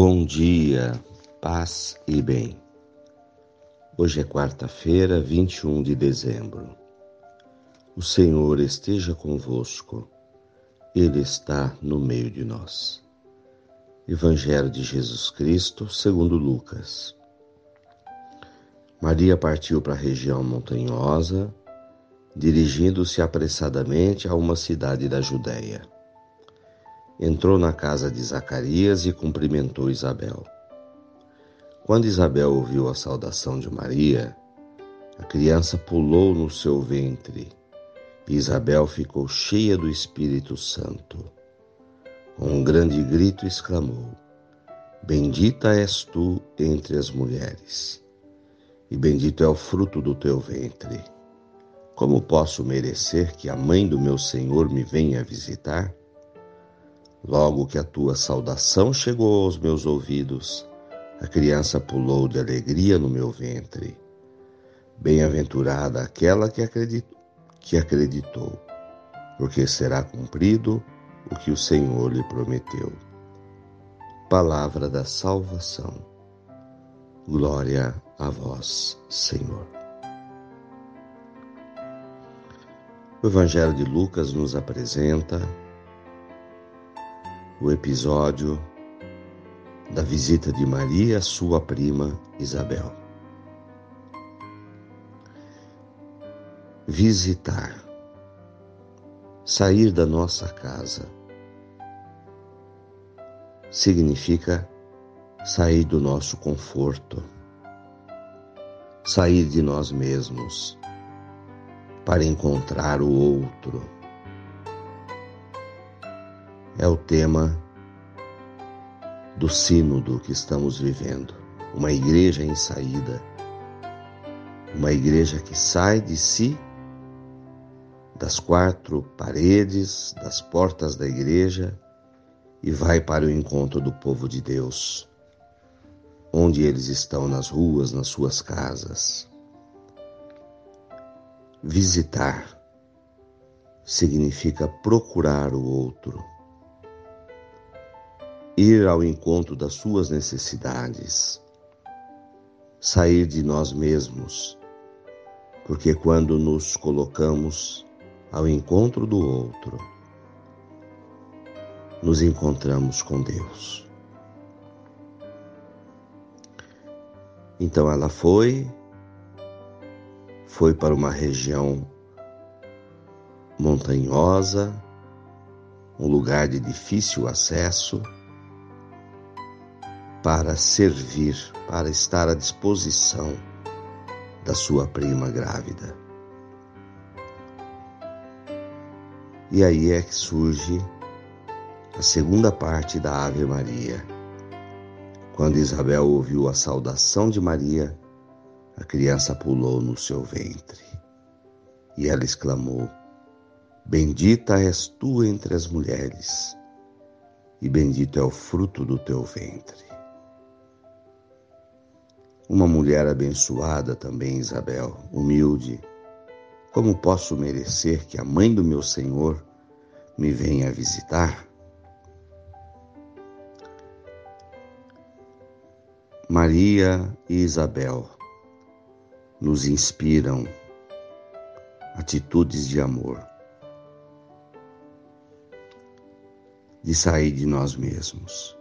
Bom dia, paz e bem. Hoje é quarta-feira, 21 de dezembro. O Senhor esteja convosco, Ele está no meio de nós. Evangelho de Jesus Cristo, segundo Lucas. Maria partiu para a região montanhosa, dirigindo-se apressadamente a uma cidade da Judéia entrou na casa de Zacarias e cumprimentou Isabel. Quando Isabel ouviu a saudação de Maria, a criança pulou no seu ventre e Isabel ficou cheia do Espírito Santo. Com um grande grito exclamou: Bendita és tu entre as mulheres, e bendito é o fruto do teu ventre. Como posso merecer que a mãe do meu Senhor me venha visitar? Logo que a tua saudação chegou aos meus ouvidos, a criança pulou de alegria no meu ventre. Bem-aventurada aquela que acreditou, que acreditou, porque será cumprido o que o Senhor lhe prometeu. Palavra da salvação. Glória a vós, Senhor. O Evangelho de Lucas nos apresenta o episódio da visita de Maria à sua prima Isabel. Visitar, sair da nossa casa, significa sair do nosso conforto, sair de nós mesmos para encontrar o outro é o tema do sínodo que estamos vivendo. Uma igreja em saída, uma igreja que sai de si, das quatro paredes, das portas da igreja e vai para o encontro do povo de Deus, onde eles estão nas ruas, nas suas casas. Visitar significa procurar o outro ir ao encontro das suas necessidades, sair de nós mesmos, porque quando nos colocamos ao encontro do outro, nos encontramos com Deus. Então ela foi, foi para uma região montanhosa, um lugar de difícil acesso, para servir, para estar à disposição da sua prima grávida. E aí é que surge a segunda parte da Ave Maria. Quando Isabel ouviu a saudação de Maria, a criança pulou no seu ventre. E ela exclamou: Bendita és tu entre as mulheres, e bendito é o fruto do teu ventre. Uma mulher abençoada também, Isabel, humilde. Como posso merecer que a mãe do meu Senhor me venha visitar? Maria e Isabel nos inspiram atitudes de amor, de sair de nós mesmos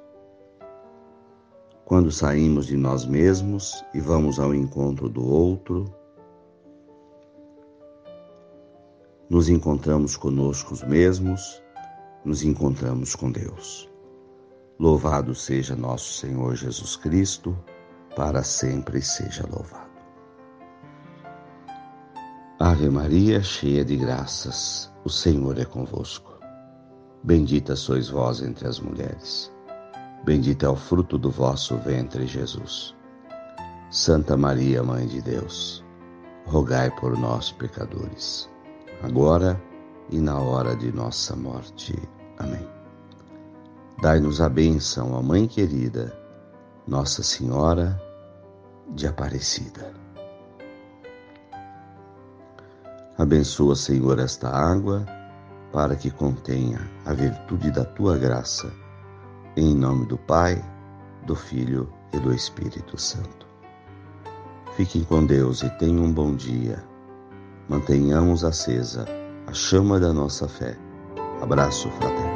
quando saímos de nós mesmos e vamos ao encontro do outro, nos encontramos conosco mesmos, nos encontramos com Deus. Louvado seja nosso Senhor Jesus Cristo, para sempre seja louvado. Ave Maria, cheia de graças, o Senhor é convosco. Bendita sois vós entre as mulheres Bendito é o fruto do vosso ventre, Jesus. Santa Maria, Mãe de Deus, rogai por nós, pecadores, agora e na hora de nossa morte. Amém. Dai-nos a bênção, a Mãe querida, Nossa Senhora de Aparecida. Abençoa, Senhor, esta água, para que contenha a virtude da tua graça em nome do Pai, do Filho e do Espírito Santo. Fiquem com Deus e tenham um bom dia. Mantenhamos acesa a chama da nossa fé. Abraço fraterno.